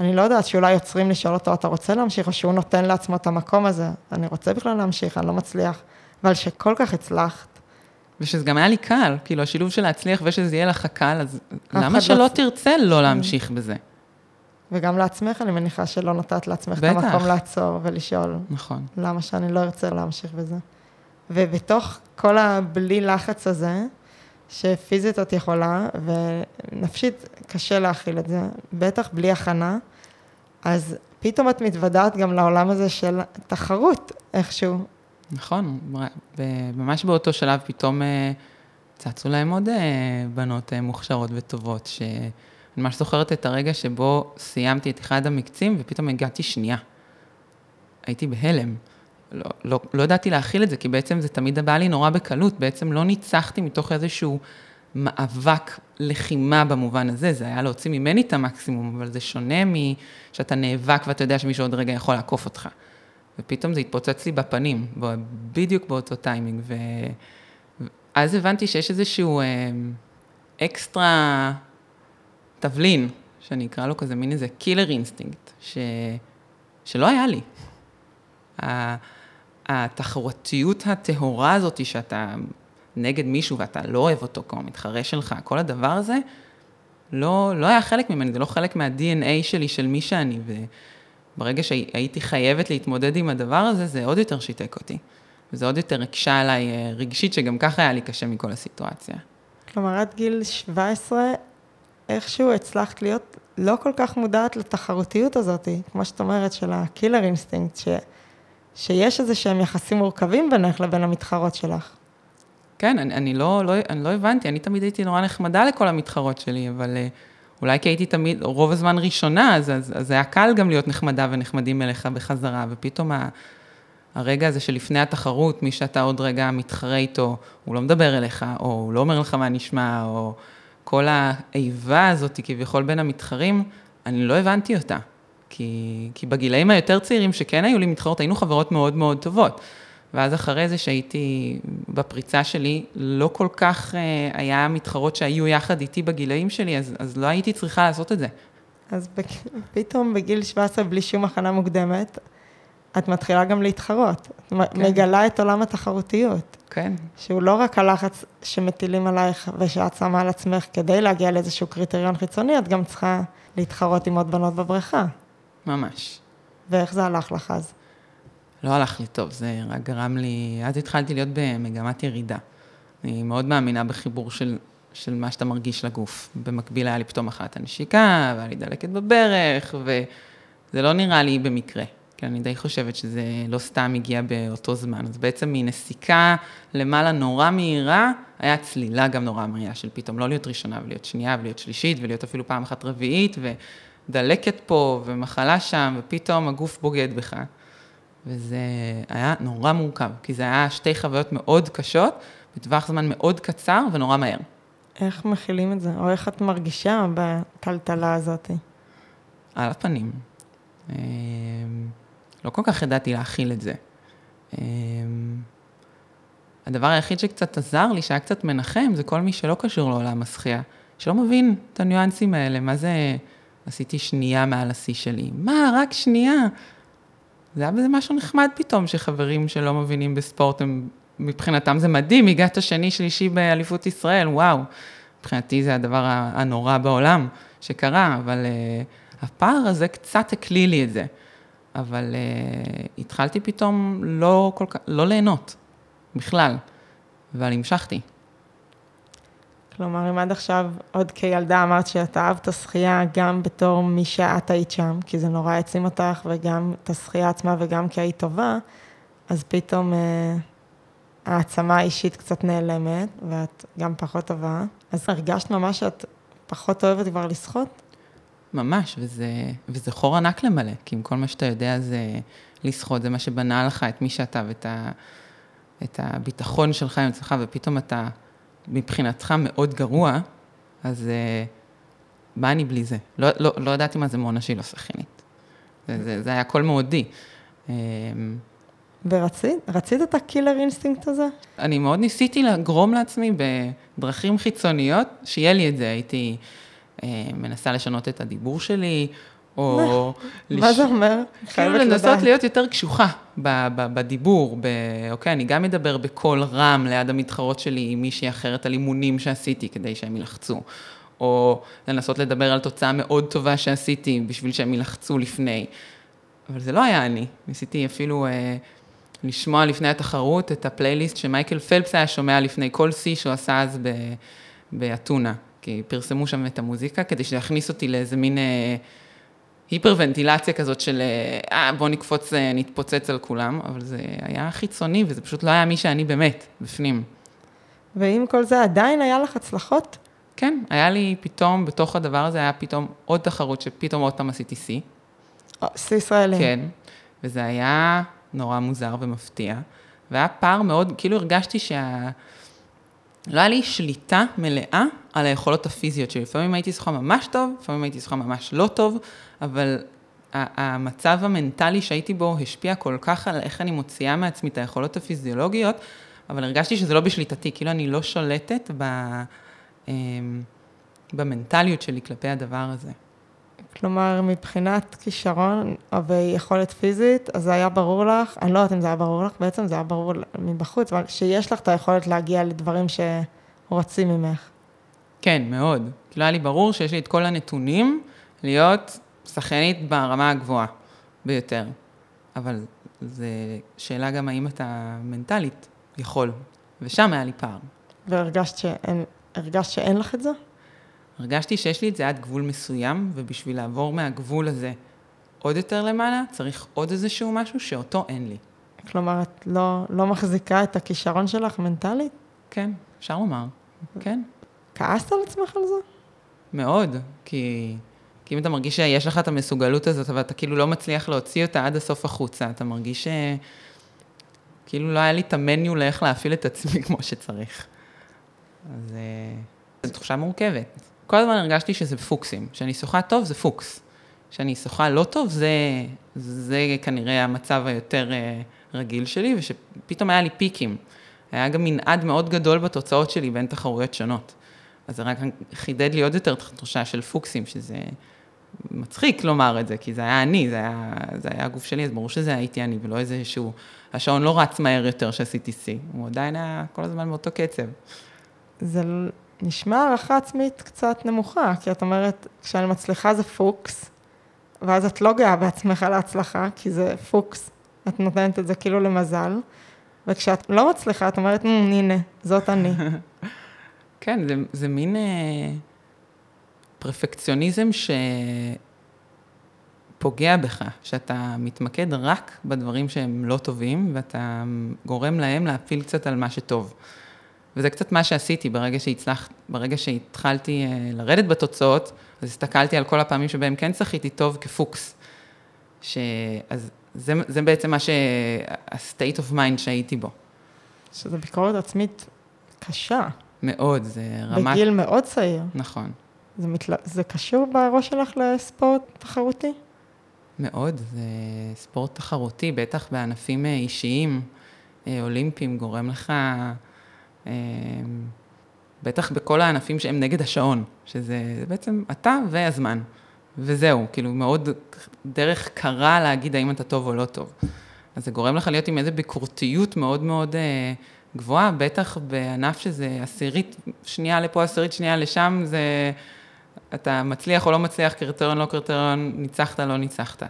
אני לא יודעת, שאולי יוצרים לשאול אותו, אתה רוצה להמשיך, או שהוא נותן לעצמו את המקום הזה. אני רוצה בכלל להמשיך, אני לא מצליח. אבל שכל כך הצלחת. ושזה גם היה לי קל, כאילו השילוב של להצליח ושזה יהיה לך קל, אז למה שלא לא... תרצה לא להמשיך בזה? וגם לעצמך, אני מניחה שלא נתת לעצמך בטח. את המקום לעצור ולשאול. נכון. למה שאני לא ארצה להמשיך בזה. ובתוך כל הבלי לחץ הזה, שפיזית את יכולה, ונפשית קשה להכיל את זה, בטח בלי הכנה, אז פתאום את מתוודעת גם לעולם הזה של תחרות איכשהו. נכון, וממש באותו שלב פתאום אה, צצו להם עוד אה, בנות אה, מוכשרות וטובות, שאני ממש זוכרת את הרגע שבו סיימתי את אחד המקצים ופתאום הגעתי שנייה. הייתי בהלם. לא, לא, לא ידעתי להכיל את זה, כי בעצם זה תמיד בא לי נורא בקלות, בעצם לא ניצחתי מתוך איזשהו מאבק לחימה במובן הזה, זה היה להוציא ממני את המקסימום, אבל זה שונה משאתה נאבק ואתה יודע שמישהו עוד רגע יכול לעקוף אותך. ופתאום זה התפוצץ לי בפנים, בדיוק באותו טיימינג, ואז הבנתי שיש איזשהו אה, אקסטרה תבלין, שאני אקרא לו כזה מין איזה killer instinct, ש... שלא היה לי. התחרותיות הטהורה הזאת, שאתה נגד מישהו ואתה לא אוהב אותו כמו מתחרה שלך, כל הדבר הזה, לא, לא היה חלק ממני, זה לא חלק מה-DNA שלי, של מי שאני, וברגע שהייתי חייבת להתמודד עם הדבר הזה, זה עוד יותר שיתק אותי. וזה עוד יותר הקשה עליי אה, רגשית, שגם ככה היה לי קשה מכל הסיטואציה. כלומר, עד גיל 17, איכשהו הצלחת להיות לא כל כך מודעת לתחרותיות הזאת, כמו שאת אומרת, של ה killer instinct, ש... שיש איזה שהם יחסים מורכבים בינך לבין המתחרות שלך. כן, אני, אני, לא, לא, אני לא הבנתי, אני תמיד הייתי נורא נחמדה לכל המתחרות שלי, אבל אה, אולי כי הייתי תמיד, רוב הזמן ראשונה, אז, אז, אז היה קל גם להיות נחמדה ונחמדים אליך בחזרה, ופתאום ה, הרגע הזה שלפני התחרות, מי שאתה עוד רגע מתחרה איתו, הוא לא מדבר אליך, או הוא לא אומר לך מה נשמע, או כל האיבה הזאת כביכול בין המתחרים, אני לא הבנתי אותה. כי, כי בגילאים היותר צעירים שכן היו לי מתחרות, היינו חברות מאוד מאוד טובות. ואז אחרי זה שהייתי בפריצה שלי, לא כל כך אה, היה מתחרות שהיו יחד איתי בגילאים שלי, אז, אז לא הייתי צריכה לעשות את זה. אז פתאום בגיל 17, בלי שום הכנה מוקדמת, את מתחילה גם להתחרות. את כן. מגלה את עולם התחרותיות. כן. שהוא לא רק הלחץ שמטילים עלייך ושאת שמה על עצמך כדי להגיע לאיזשהו קריטריון חיצוני, את גם צריכה להתחרות עם עוד בנות בבריכה. ממש. ואיך זה הלך לך אז? לא הלך לי טוב, זה רק גרם לי, אז התחלתי להיות במגמת ירידה. אני מאוד מאמינה בחיבור של, של מה שאתה מרגיש לגוף. במקביל היה לי פתאום אחת הנשיקה, והיה לי דלקת בברך, וזה לא נראה לי במקרה. כי אני די חושבת שזה לא סתם הגיע באותו זמן. אז בעצם מנסיקה למעלה נורא מהירה, היה צלילה גם נורא מהירה של פתאום לא להיות ראשונה ולהיות שנייה ולהיות שלישית ולהיות אפילו פעם אחת רביעית ודלקת פה ומחלה שם ופתאום הגוף בוגד בך. וזה היה נורא מורכב, כי זה היה שתי חוויות מאוד קשות, בטווח זמן מאוד קצר ונורא מהר. איך מכילים את זה? או איך את מרגישה בטלטלה הזאת? על הפנים. אמ, לא כל כך ידעתי להכיל את זה. אמ, הדבר היחיד שקצת עזר לי, שהיה קצת מנחם, זה כל מי שלא קשור לעולם השחייה, שלא מבין את הניואנסים האלה, מה זה עשיתי שנייה מעל השיא שלי? מה, רק שנייה? זה היה בזה משהו נחמד פתאום, שחברים שלא מבינים בספורט, הם, מבחינתם זה מדהים, הגעת שני, שלישי באליפות ישראל, וואו. מבחינתי זה הדבר הנורא בעולם שקרה, אבל uh, הפער הזה קצת הקליל לי את זה. אבל uh, התחלתי פתאום לא כל לא ליהנות בכלל, אבל המשכתי. כלומר, אם עד עכשיו, עוד כילדה אמרת שאת אהבת שחייה גם בתור מי שאת היית שם, כי זה נורא העצים אותך, וגם את השחייה עצמה וגם כי היית טובה, אז פתאום אה, העצמה האישית קצת נעלמת, ואת גם פחות טובה. אז הרגשת ממש שאת פחות אוהבת כבר לשחות? ממש, וזה, וזה חור ענק למלא, כי אם כל מה שאתה יודע זה לשחות, זה מה שבנה לך את מי שאתה ואת ה, את הביטחון שלך עם עצמך, ופתאום אתה מבחינתך מאוד גרוע, אז אה, מה אני בלי זה? לא, לא, לא ידעתי מה זה מונה שהיא לא שחיינית. זה, זה, זה היה כל מאודי. אמ, ורצית? רצית את ה killer instinct הזה? אני מאוד ניסיתי לגרום לעצמי בדרכים חיצוניות, שיהיה לי את זה. הייתי אה, מנסה לשנות את הדיבור שלי, או... מה זה אומר? כאילו לנסות להיות יותר קשוחה בדיבור, אוקיי, אני גם אדבר בקול רם ליד המתחרות שלי עם מישהי אחרת על אימונים שעשיתי כדי שהם ילחצו, או לנסות לדבר על תוצאה מאוד טובה שעשיתי בשביל שהם ילחצו לפני. אבל זה לא היה אני, ניסיתי אפילו אה, לשמוע לפני התחרות את הפלייליסט שמייקל פלפס היה שומע לפני כל שיא שהוא עשה אז באתונה, כי פרסמו שם את המוזיקה כדי שיכניס אותי לאיזה מין... אה, היפרוונטילציה כזאת של, אה, בוא נקפוץ, אה, נתפוצץ על כולם, אבל זה היה חיצוני וזה פשוט לא היה מי שאני באמת, בפנים. ועם כל זה עדיין היה לך הצלחות? כן, היה לי פתאום, בתוך הדבר הזה היה פתאום עוד תחרות שפתאום עוד פעם עשיתי שיא. שיא ישראלי. כן, וזה היה נורא מוזר ומפתיע, והיה פער מאוד, כאילו הרגשתי שה... לא היה לי שליטה מלאה על היכולות הפיזיות שלי. לפעמים הייתי שוחה ממש טוב, לפעמים הייתי שוחה ממש לא טוב, אבל המצב המנטלי שהייתי בו השפיע כל כך על איך אני מוציאה מעצמי את היכולות הפיזיולוגיות, אבל הרגשתי שזה לא בשליטתי, כאילו אני לא שולטת ב, אמ, במנטליות שלי כלפי הדבר הזה. כלומר, מבחינת כישרון ויכולת פיזית, אז זה היה ברור לך, אני לא יודעת אם זה היה ברור לך, בעצם זה היה ברור מבחוץ, אבל שיש לך את היכולת להגיע לדברים שרוצים ממך. כן, מאוד. כאילו היה לי ברור שיש לי את כל הנתונים להיות שחיינית ברמה הגבוהה ביותר. אבל זו שאלה גם האם אתה מנטלית יכול, ושם היה לי פער. והרגשת שאין, שאין לך את זה? הרגשתי שיש לי את זה עד גבול מסוים, ובשביל לעבור מהגבול הזה עוד יותר למעלה, צריך עוד איזשהו משהו שאותו אין לי. כלומר, את לא, לא מחזיקה את הכישרון שלך מנטלית? כן, אפשר לומר, כן. כעסת על עצמך על זה? מאוד, כי, כי אם אתה מרגיש שיש לך את המסוגלות הזאת, אבל אתה כאילו לא מצליח להוציא אותה עד הסוף החוצה, אתה מרגיש שכאילו לא היה לי את המניו לאיך להפעיל את עצמי כמו שצריך. אז אה, זו תחושה מורכבת. כל הזמן הרגשתי שזה פוקסים, שאני שוחה טוב זה פוקס. שאני שוחה לא טוב, זה, זה כנראה המצב היותר אה, רגיל שלי, ושפתאום היה לי פיקים. היה גם מנעד מאוד גדול בתוצאות שלי בין תחרויות שונות. אז זה רק חידד לי עוד יותר תחושה של פוקסים, שזה מצחיק לומר את זה, כי זה היה אני, זה היה, זה היה הגוף שלי, אז ברור שזה הייתי אני, ולא איזה שהוא, השעון לא רץ מהר יותר שעשיתי שיא, הוא עדיין היה כל הזמן באותו קצב. זה נשמע הערכה עצמית קצת נמוכה, כי את אומרת, כשאני מצליחה זה פוקס, ואז את לא גאה בעצמך להצלחה, כי זה פוקס, את נותנת את זה כאילו למזל, וכשאת לא מצליחה, את אומרת, הנה, זאת אני. כן, זה, זה מין אה, פרפקציוניזם שפוגע בך, שאתה מתמקד רק בדברים שהם לא טובים, ואתה גורם להם להפיל קצת על מה שטוב. וזה קצת מה שעשיתי ברגע שהצלחת, ברגע שהתחלתי uh, לרדת בתוצאות, אז הסתכלתי על כל הפעמים שבהם כן צחיתי טוב כפוקס. ש... אז זה, זה בעצם מה שה- state of mind שהייתי בו. שזו ביקורת עצמית קשה, מאוד, זה רמת... בגיל מאוד צעיר. נכון. זה, מתל... זה קשור בראש שלך לספורט תחרותי? מאוד, זה ספורט תחרותי, בטח בענפים אה, אישיים, אה, אולימפיים, גורם לך, אה, בטח בכל הענפים שהם נגד השעון, שזה בעצם אתה והזמן, וזהו, כאילו מאוד דרך קרה להגיד האם אתה טוב או לא טוב. אז זה גורם לך להיות עם איזו ביקורתיות מאוד מאוד גבוהה, בטח בענף שזה עשירית שנייה לפה, עשירית שנייה לשם, זה... אתה מצליח או לא מצליח, קריטריון לא קריטריון, ניצחת, לא ניצחת.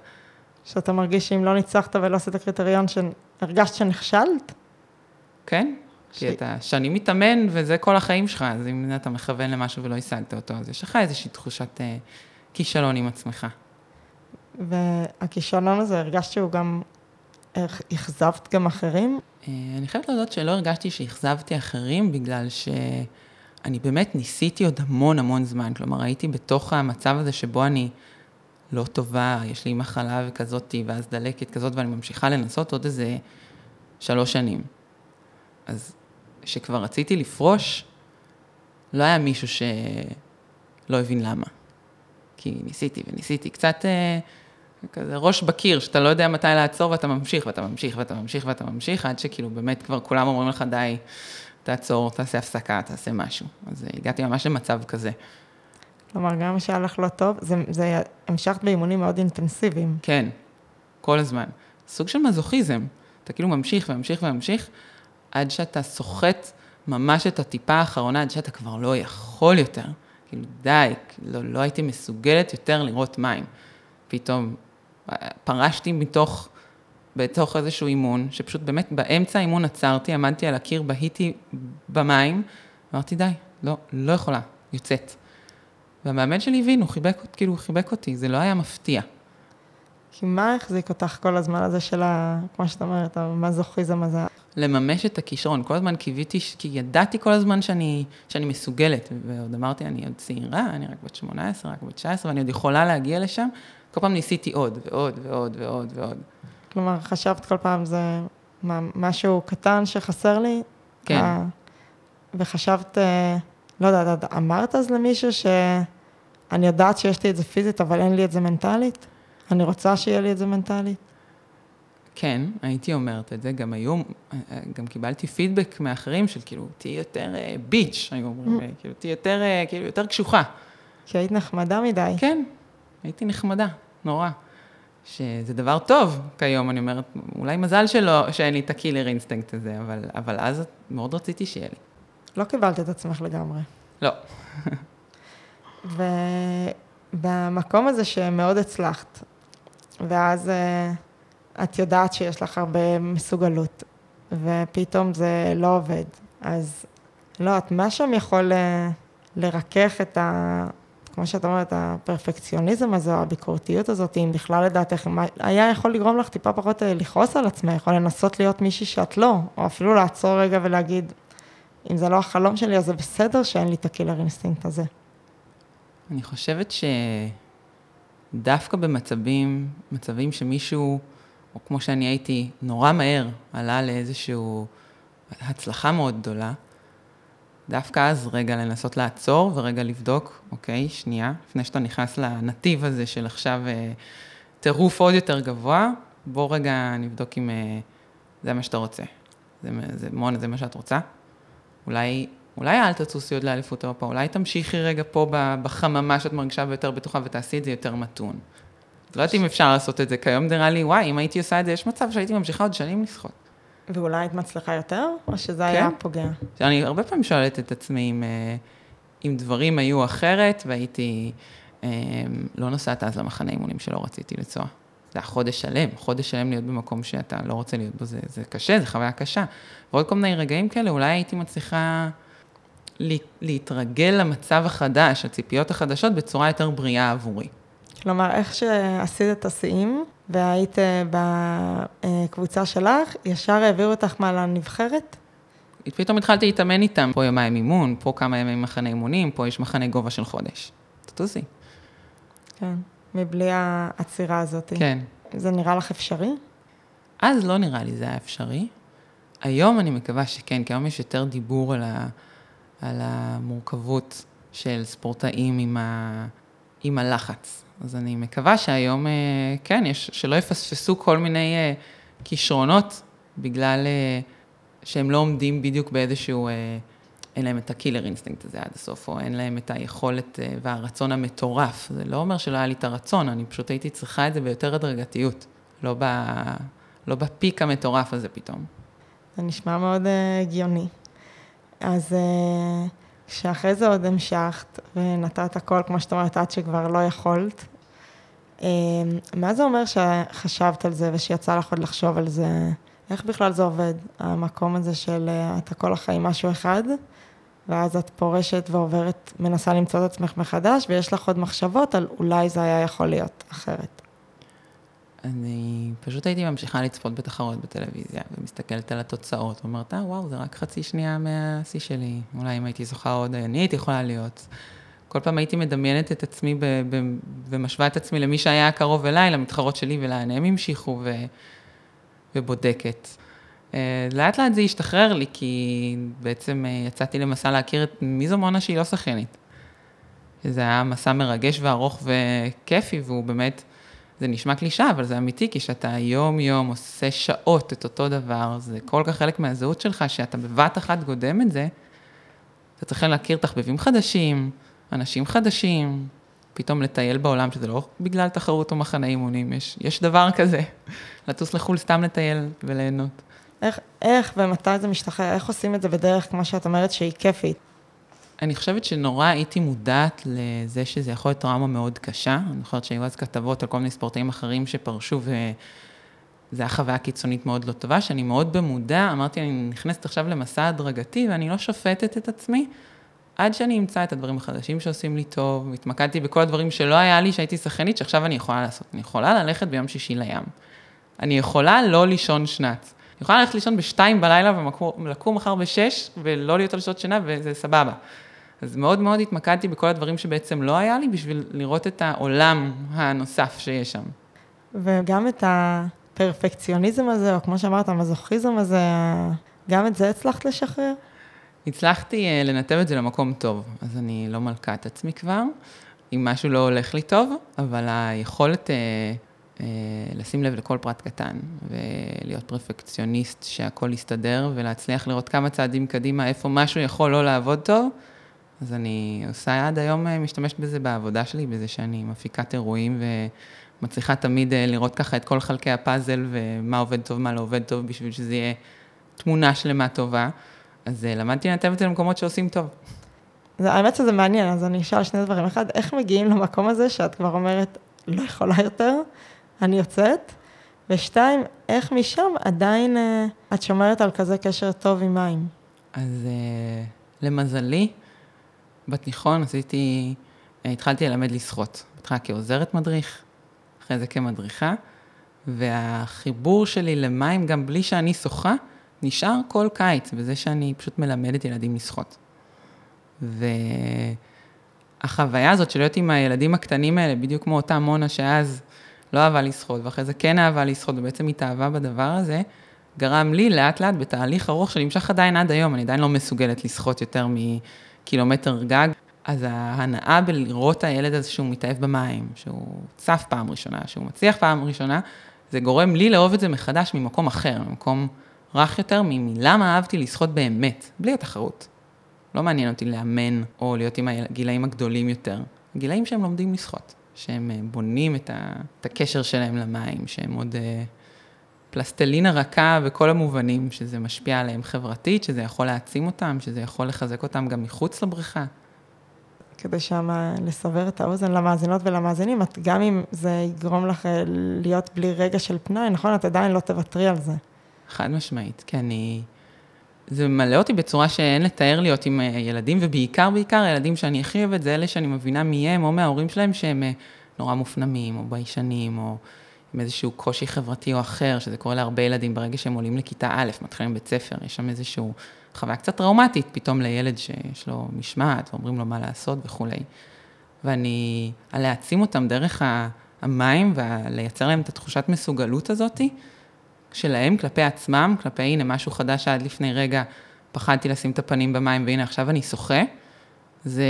שאתה מרגיש שאם לא ניצחת ולא עשית קריטריון, שהרגשת שנכשלת? כן. כי אתה שנים מתאמן וזה כל החיים שלך, אז אם אתה מכוון למשהו ולא השגת אותו, אז יש לך איזושהי תחושת אה, כישלון עם עצמך. והכישלון הזה, הרגשת שהוא גם, אכזבת גם אחרים? אה, אני חייבת להודות שלא הרגשתי שאכזבתי אחרים, בגלל ש... אני באמת ניסיתי עוד המון המון זמן, כלומר הייתי בתוך המצב הזה שבו אני לא טובה, יש לי מחלה וכזאתי, ואז דלקת כזאת, ואני ממשיכה לנסות עוד איזה שלוש שנים. אז כשכבר רציתי לפרוש, לא היה מישהו שלא הבין למה. כי ניסיתי וניסיתי, קצת אה, כזה ראש בקיר, שאתה לא יודע מתי לעצור ואתה ממשיך ואתה ממשיך ואתה ממשיך ואתה ממשיך, עד שכאילו באמת כבר כולם אומרים לך די, תעצור, תעשה הפסקה, תעשה משהו. אז הגעתי ממש למצב כזה. כלומר, גם כשהיה לך לא טוב, זה, זה המשכת באימונים מאוד אינטנסיביים. כן, כל הזמן. סוג של מזוכיזם. אתה כאילו ממשיך וממשיך וממשיך, עד שאתה סוחט ממש את הטיפה האחרונה, עד שאתה כבר לא יכול יותר. כאילו, די, לא, לא הייתי מסוגלת יותר לראות מים. פתאום פרשתי מתוך בתוך איזשהו אימון, שפשוט באמת באמצע האימון עצרתי, עמדתי על הקיר, בהיתי במים, אמרתי, די, לא, לא יכולה, יוצאת. והמאמן שלי הבין, הוא חיבק, כאילו, חיבק אותי, זה לא היה מפתיע. כי מה החזיק אותך כל הזמן הזה של ה... כמו שאת אומרת, המזוכיזם הזה? לממש את הכישרון. כל הזמן קיוויתי, כי ידעתי כל הזמן שאני, שאני מסוגלת, ועוד אמרתי, אני עוד צעירה, אני רק בת 18, רק בת 19, ואני עוד יכולה להגיע לשם. כל פעם ניסיתי עוד ועוד ועוד ועוד ועוד. כלומר, חשבת כל פעם זה משהו קטן שחסר לי? כן. אה, וחשבת, אה, לא יודעת, אמרת אז למישהו שאני יודעת שיש לי את זה פיזית, אבל אין לי את זה מנטלית? אני רוצה שיהיה לי את זה מנטלית? כן, הייתי אומרת את זה, גם היו, גם קיבלתי פידבק מאחרים של כאילו, תהיי יותר ביץ', היו אומרים, mm. כאילו, תהיי יותר, כאילו, יותר קשוחה. כי היית נחמדה מדי. כן, הייתי נחמדה, נורא. שזה דבר טוב כיום, אני אומרת, אולי מזל שלא, שאין לי את ה killer instinct הזה, אבל, אבל אז מאוד רציתי שיהיה לי. לא קיבלת את עצמך לגמרי. לא. ובמקום הזה שמאוד הצלחת, ואז אה, את יודעת שיש לך הרבה מסוגלות, ופתאום זה לא עובד, אז לא יודעת, מה שם יכול אה, לרכך את ה... כמו שאת אומרת, הפרפקציוניזם הזה, או הביקורתיות הזאת, אם בכלל לדעתך, היה יכול לגרום לך טיפה פחות אה, לכעוס על עצמך, או לנסות להיות מישהי שאת לא, או אפילו לעצור רגע ולהגיד, אם זה לא החלום שלי, אז זה בסדר שאין לי את ה killer instinct הזה. אני חושבת שדווקא במצבים, מצבים שמישהו, או כמו שאני הייתי, נורא מהר עלה לאיזושהי הצלחה מאוד גדולה, דווקא אז רגע לנסות לעצור ורגע לבדוק, אוקיי, שנייה, לפני שאתה נכנס לנתיב הזה של עכשיו אה, טירוף עוד יותר גבוה, בוא רגע נבדוק אם אה, זה מה שאתה רוצה. זה, זה מונה, זה מה שאת רוצה? אולי, אולי אל תצוסי עוד לאליפות אירופה, אולי תמשיכי רגע פה בחממה שאת מרגישה ביותר בטוחה ותעשי את זה יותר מתון. לא יודעת אם אפשר לעשות את זה, כיום נראה לי, וואי, אם הייתי עושה את זה, יש מצב שהייתי ממשיכה עוד שנים לשחות. ואולי היית מצליחה יותר, או שזה כן? היה פוגע? אני הרבה פעמים שואלת את עצמי אם, אה, אם דברים היו אחרת, והייתי אה, לא נוסעת אז למחנה אימונים שלא רציתי לנסוע. זה היה חודש שלם, חודש שלם להיות במקום שאתה לא רוצה להיות בו, זה, זה קשה, זו חוויה קשה. ועוד כל מיני רגעים כאלה, אולי הייתי מצליחה להתרגל למצב החדש, הציפיות החדשות, בצורה יותר בריאה עבורי. כלומר, איך שעשית את השיאים, והיית בקבוצה שלך, ישר העבירו אותך מה לנבחרת? פתאום התחלתי להתאמן איתם, פה יומיים אימון, פה כמה ימים מחנה אימונים, פה יש מחנה גובה של חודש. תטוסי. כן, מבלי העצירה הזאת. כן. זה נראה לך אפשרי? אז לא נראה לי זה היה אפשרי. היום אני מקווה שכן, כי היום יש יותר דיבור על, ה, על המורכבות של ספורטאים עם, ה, עם הלחץ. אז אני מקווה שהיום, אה, כן, יש, שלא יפספסו כל מיני אה, כישרונות בגלל אה, שהם לא עומדים בדיוק באיזשהו, אין להם את ה killer instinct הזה עד הסוף, או אין להם את היכולת והרצון המטורף. זה לא אומר שלא היה לי את הרצון, אני פשוט הייתי צריכה את זה ביותר הדרגתיות, לא, ב, לא ב peak המטורף הזה פתאום. זה נשמע מאוד הגיוני. אז... שאחרי זה עוד המשכת ונתת הכל, כמו שאת אומרת, עד שכבר לא יכולת. אמ, מה זה אומר שחשבת על זה ושיצא לך עוד לחשוב על זה? איך בכלל זה עובד, המקום הזה של אה, אתה כל החיים משהו אחד, ואז את פורשת ועוברת, מנסה למצוא את עצמך מחדש, ויש לך עוד מחשבות על אולי זה היה יכול להיות אחרת. אני פשוט הייתי ממשיכה לצפות בתחרות בטלוויזיה, ומסתכלת על התוצאות, ואומרת, אה, וואו, זה רק חצי שנייה מהשיא שלי. אולי אם הייתי זוכה עוד, אני הייתי יכולה להיות. כל פעם הייתי מדמיינת את עצמי ב- ב- ומשווה את עצמי למי שהיה קרוב אליי, למתחרות שלי ולאן הם המשיכו, ו- ובודקת. אה, לאט לאט זה השתחרר לי, כי בעצם אה, יצאתי למסע להכיר את מי זו מונה שהיא לא שחיינית. זה היה מסע מרגש וארוך וכיפי, והוא באמת... זה נשמע קלישה, אבל זה אמיתי, כי כשאתה יום-יום עושה שעות את אותו דבר, זה כל כך חלק מהזהות שלך, שאתה בבת אחת גודם את זה, אתה צריך להכיר תחביבים חדשים, אנשים חדשים, פתאום לטייל בעולם, שזה לא בגלל תחרות או מחנה אימונים, יש, יש דבר כזה, לטוס לחו"ל סתם לטייל וליהנות. איך, איך ומתי זה משתחרר, איך עושים את זה בדרך, כמו שאת אומרת, שהיא כיפית? אני חושבת שנורא הייתי מודעת לזה שזה יכול להיות טראומה מאוד קשה. אני חושבת שהיו אז כתבות על כל מיני ספורטאים אחרים שפרשו, וזו הייתה חוויה קיצונית מאוד לא טובה, שאני מאוד במודע, אמרתי, אני נכנסת עכשיו למסע הדרגתי, ואני לא שופטת את עצמי, עד שאני אמצא את הדברים החדשים שעושים לי טוב, התמקדתי בכל הדברים שלא היה לי, שהייתי שחקנית, שעכשיו אני יכולה לעשות. אני יכולה ללכת ביום שישי לים. אני יכולה לא לישון שנץ. יכולה ללכת לישון בשתיים בלילה ולקום מחר בשש, ולא להיות על שעות שינה, וזה סבבה. אז מאוד מאוד התמקדתי בכל הדברים שבעצם לא היה לי, בשביל לראות את העולם הנוסף שיש שם. וגם את הפרפקציוניזם הזה, או כמו שאמרת, המזוכיזם הזה, גם את זה הצלחת לשחרר? הצלחתי uh, לנתב את זה למקום טוב, אז אני לא מלכת עצמי כבר, אם משהו לא הולך לי טוב, אבל היכולת uh, לשים לב לכל פרט קטן, ולהיות פרפקציוניסט שהכל יסתדר, ולהצליח לראות כמה צעדים קדימה, איפה משהו יכול לא לעבוד טוב, אז אני עושה עד היום, אה, משתמשת בזה בעבודה שלי, בזה שאני מפיקת אירועים ומצליחה תמיד אה, לראות ככה את כל חלקי הפאזל ומה עובד טוב, מה לא עובד טוב, בשביל שזה יהיה תמונה שלמה טובה. אז אה, למדתי לנתב את זה למקומות שעושים טוב. זה, האמת שזה מעניין, אז אני אשאל שני דברים. אחד, איך מגיעים למקום הזה שאת כבר אומרת, לא יכולה יותר, אני יוצאת? ושתיים, איך משם עדיין את שומרת על כזה קשר טוב עם מים? אז למזלי, בתיכון עשיתי, התחלתי ללמד לשחות. בהתחלה כעוזרת מדריך, אחרי זה כמדריכה, והחיבור שלי למים, גם בלי שאני שוחה, נשאר כל קיץ, בזה שאני פשוט מלמדת ילדים לשחות. והחוויה הזאת של להיות עם הילדים הקטנים האלה, בדיוק כמו אותה מונה שאז לא אהבה לשחות, ואחרי זה כן אהבה לשחות, ובעצם התאהבה בדבר הזה, גרם לי לאט לאט בתהליך ארוך שנמשך עדיין עד היום, אני עדיין לא מסוגלת לשחות יותר מ... קילומטר גג, אז ההנאה בלראות את הילד הזה שהוא מתאהב במים, שהוא צף פעם ראשונה, שהוא מצליח פעם ראשונה, זה גורם לי לאהוב את זה מחדש ממקום אחר, ממקום רך יותר, מלמה אהבתי לשחות באמת, בלי התחרות. לא מעניין אותי לאמן או להיות עם הגילאים הגדולים יותר, גילאים שהם לומדים לשחות, שהם אה, בונים את, ה, את הקשר שלהם למים, שהם עוד אה, פלסטלינה רכה בכל המובנים, שזה משפיע עליהם חברתית, שזה יכול להעצים אותם, שזה יכול לחזק אותם גם מחוץ לבריכה. כדי שמה לסבר את האוזן למאזינות ולמאזינים, את גם אם זה יגרום לך אה, להיות בלי רגע של פנאי, נכון? את עדיין לא תוותרי על זה. חד משמעית, כי אני... זה ממלא אותי בצורה שאין לתאר להיות עם אה, ילדים, ובעיקר, בעיקר הילדים שאני הכי אוהבת, זה אלה שאני מבינה מי הם, או מההורים שלהם, שהם אה, נורא מופנמים, או ביישנים, או עם איזשהו קושי חברתי או אחר, שזה קורה להרבה ילדים ברגע שהם עולים לכיתה א', מתחילים בית ספר, יש שם איזושהי חוויה קצת טראומטית, פתאום לילד שיש לו משמעת, ואומרים לו מה לעשות וכולי. ואני, על להעצים אותם דרך המים ולייצר להם את התחושת מסוגלות הזאתי, שלהם כלפי עצמם, כלפי הנה משהו חדש שעד לפני רגע פחדתי לשים את הפנים במים והנה עכשיו אני שוחה, זה,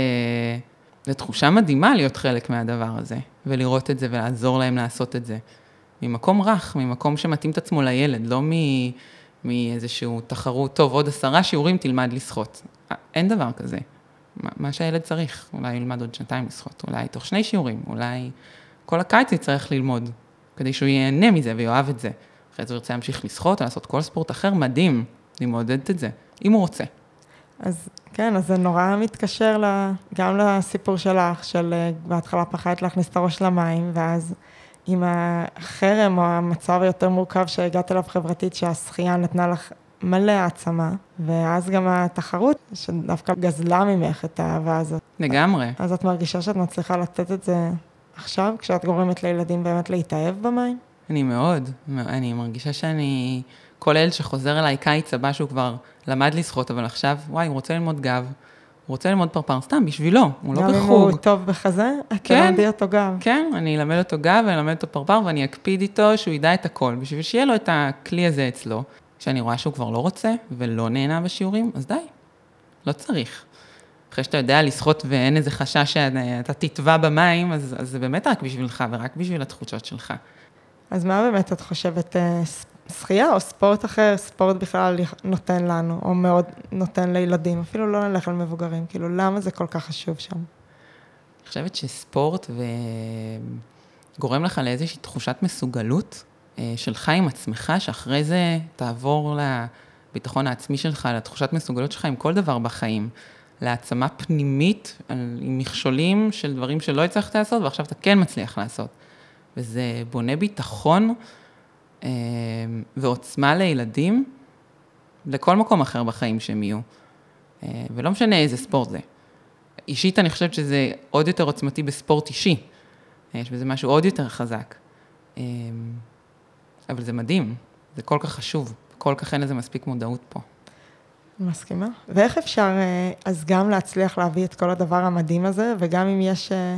זה תחושה מדהימה להיות חלק מהדבר הזה, ולראות את זה ולעזור להם לעשות את זה. ממקום רך, ממקום שמתאים את עצמו לילד, לא מאיזשהו תחרות, טוב, עוד עשרה שיעורים תלמד לשחות. אין דבר כזה. מה שהילד צריך, אולי ילמד עוד שנתיים לשחות, אולי תוך שני שיעורים, אולי כל הקיץ יצטרך ללמוד, כדי שהוא ייהנה מזה ויאהב את זה. אחרי זה הוא ירצה להמשיך לשחות או לעשות כל ספורט אחר, מדהים, אני מעודדת את זה, אם הוא רוצה. אז כן, אז זה נורא מתקשר גם לסיפור שלך, של אה, בהתחלה פחדת להכניס את הראש למים, ואז עם החרם או המצב היותר מורכב שהגעת אליו חברתית, שהשחייה נתנה לך מלא העצמה, ואז גם התחרות, שדווקא גזלה ממך את האהבה הזאת. לגמרי. אז את מרגישה שאת מצליחה לתת את זה עכשיו, כשאת גורמת לילדים באמת להתאהב במים? אני מאוד, אני מרגישה שאני, כל ילד שחוזר אליי קיץ הבא שהוא כבר למד לשחות, אבל עכשיו, וואי, הוא רוצה ללמוד גב, הוא רוצה ללמוד פרפר, סתם, בשבילו, הוא לא בחוג. גם אם הוא טוב בחזה, את כן, תלמדי אותו גב. כן, אני אלמד אותו גב ואני אלמד אותו פרפר, ואני אקפיד איתו שהוא ידע את הכל, בשביל שיהיה לו את הכלי הזה אצלו. כשאני רואה שהוא כבר לא רוצה ולא נהנה בשיעורים, אז די, לא צריך. אחרי שאתה יודע לשחות ואין איזה חשש שאתה תטבע במים, אז, אז זה באמת רק בשבילך ורק בשביל התחושות שלך. אז מה באמת את חושבת, אה, שחייה או ספורט אחר, ספורט בכלל נותן לנו, או מאוד נותן לילדים, אפילו לא נלך על מבוגרים, כאילו למה זה כל כך חשוב שם? אני חושבת שספורט וגורם לך לאיזושהי תחושת מסוגלות אה, שלך עם עצמך, שאחרי זה תעבור לביטחון העצמי שלך, לתחושת מסוגלות שלך עם כל דבר בחיים. להעצמה פנימית, עם מכשולים של דברים שלא הצלחת לעשות, ועכשיו אתה כן מצליח לעשות. וזה בונה ביטחון אה, ועוצמה לילדים, לכל מקום אחר בחיים שהם יהיו. אה, ולא משנה איזה ספורט זה. אישית אני חושבת שזה עוד יותר עוצמתי בספורט אישי. יש בזה משהו עוד יותר חזק. אבל זה מדהים, זה כל כך חשוב, כל כך אין לזה מספיק מודעות פה. מסכימה. ואיך אפשר אה, אז גם להצליח להביא את כל הדבר המדהים הזה, וגם אם יש אה,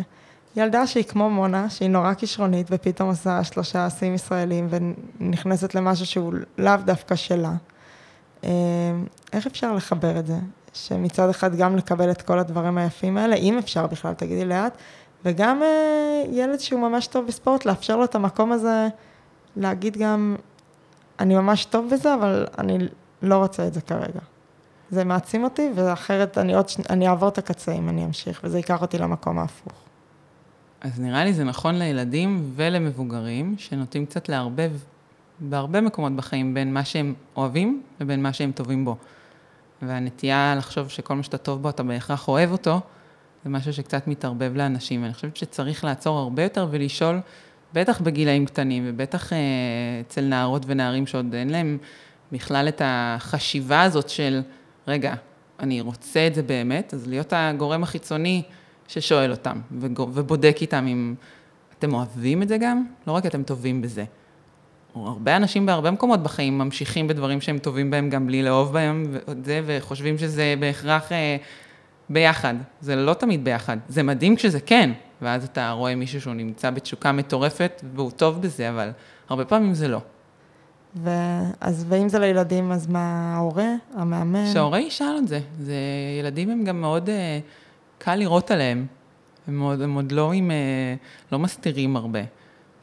ילדה שהיא כמו מונה, שהיא נורא כישרונית, ופתאום עושה שלושה שיאים ישראלים, ונכנסת למשהו שהוא לאו דווקא שלה. אה, איך אפשר לחבר את זה? שמצד אחד גם לקבל את כל הדברים היפים האלה, אם אפשר בכלל, תגידי לאט, וגם ילד שהוא ממש טוב בספורט, לאפשר לו את המקום הזה להגיד גם, אני ממש טוב בזה, אבל אני לא רוצה את זה כרגע. זה מעצים אותי, ואחרת אני עוד, אני אעבור את הקצה אם אני אמשיך, וזה ייקח אותי למקום ההפוך. אז נראה לי זה נכון לילדים ולמבוגרים, שנוטים קצת לערבב בהרבה מקומות בחיים בין מה שהם אוהבים לבין מה שהם טובים בו. והנטייה לחשוב שכל מה שאתה טוב בו, אתה בהכרח אוהב אותו, זה משהו שקצת מתערבב לאנשים. ואני חושבת שצריך לעצור הרבה יותר ולשאול, בטח בגילאים קטנים, ובטח אה, אצל נערות ונערים שעוד אין להם בכלל את החשיבה הזאת של, רגע, אני רוצה את זה באמת, אז להיות הגורם החיצוני ששואל אותם ובודק איתם אם אתם אוהבים את זה גם, לא רק אתם טובים בזה. הרבה אנשים בהרבה מקומות בחיים ממשיכים בדברים שהם טובים בהם גם בלי לאהוב בהם את זה, וחושבים שזה בהכרח אה, ביחד. זה לא תמיד ביחד. זה מדהים כשזה כן, ואז אתה רואה מישהו שהוא נמצא בתשוקה מטורפת והוא טוב בזה, אבל הרבה פעמים זה לא. ואז, ואם זה לילדים, אז מה, ההורה, המאמן? שההורה ישאל את זה. זה, ילדים הם גם מאוד, uh, קל לראות עליהם. הם עוד, הם עוד לא עם, uh, לא מסתירים הרבה.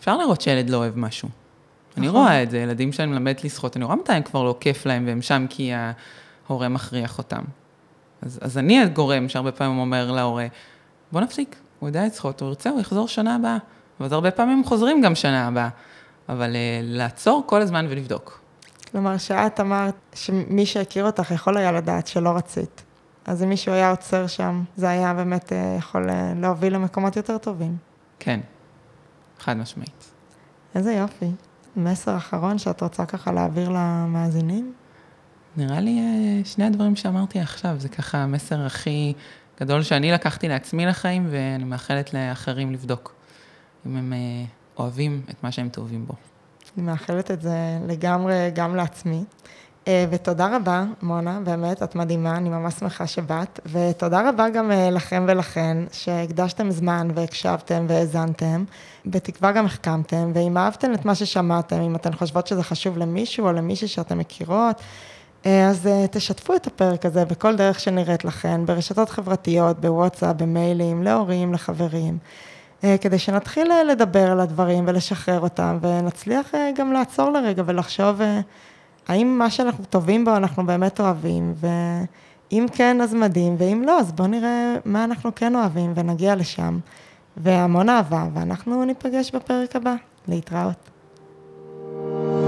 אפשר לראות שילד לא אוהב משהו. נכון. אני רואה את זה, ילדים שאני מלמדת לשחות, אני רואה מתי הם כבר לא כיף להם והם שם כי ההורה מכריח אותם. אז, אז אני הגורם שהרבה פעמים אומר להורה, בוא נפסיק, הוא יודע לשחות, הוא ירצה, הוא יחזור שנה הבאה. ואז הרבה פעמים חוזרים גם שנה הבאה. אבל uh, לעצור כל הזמן ולבדוק. כלומר, שאת אמרת שמי שהכיר אותך יכול היה לדעת שלא רצית. אז אם מישהו היה עוצר שם, זה היה באמת uh, יכול uh, להוביל למקומות יותר טובים. כן, חד משמעית. איזה יופי. מסר אחרון שאת רוצה ככה להעביר למאזינים? נראה לי שני הדברים שאמרתי עכשיו, זה ככה המסר הכי גדול שאני לקחתי לעצמי לחיים, ואני מאחלת לאחרים לבדוק אם הם אוהבים את מה שהם טובים בו. אני מאחלת את זה לגמרי גם לעצמי. אה, ותודה רבה, מונה, באמת, את מדהימה, אני ממש שמחה שבאת. ותודה רבה גם אה, לכם ולכן, שהקדשתם זמן והקשבתם והאזנתם. בתקווה גם החכמתם, ואם אהבתם את מה ששמעתם, אם אתן חושבות שזה חשוב למישהו או למישהי שאתן מכירות, אה, אז תשתפו את הפרק הזה בכל דרך שנראית לכן, ברשתות חברתיות, בוואטסאפ, במיילים, להורים, לחברים. כדי שנתחיל לדבר על הדברים ולשחרר אותם, ונצליח גם לעצור לרגע ולחשוב האם מה שאנחנו טובים בו אנחנו באמת אוהבים, ואם כן אז מדהים, ואם לא אז בואו נראה מה אנחנו כן אוהבים ונגיע לשם. והמון אהבה, ואנחנו ניפגש בפרק הבא. להתראות. thank you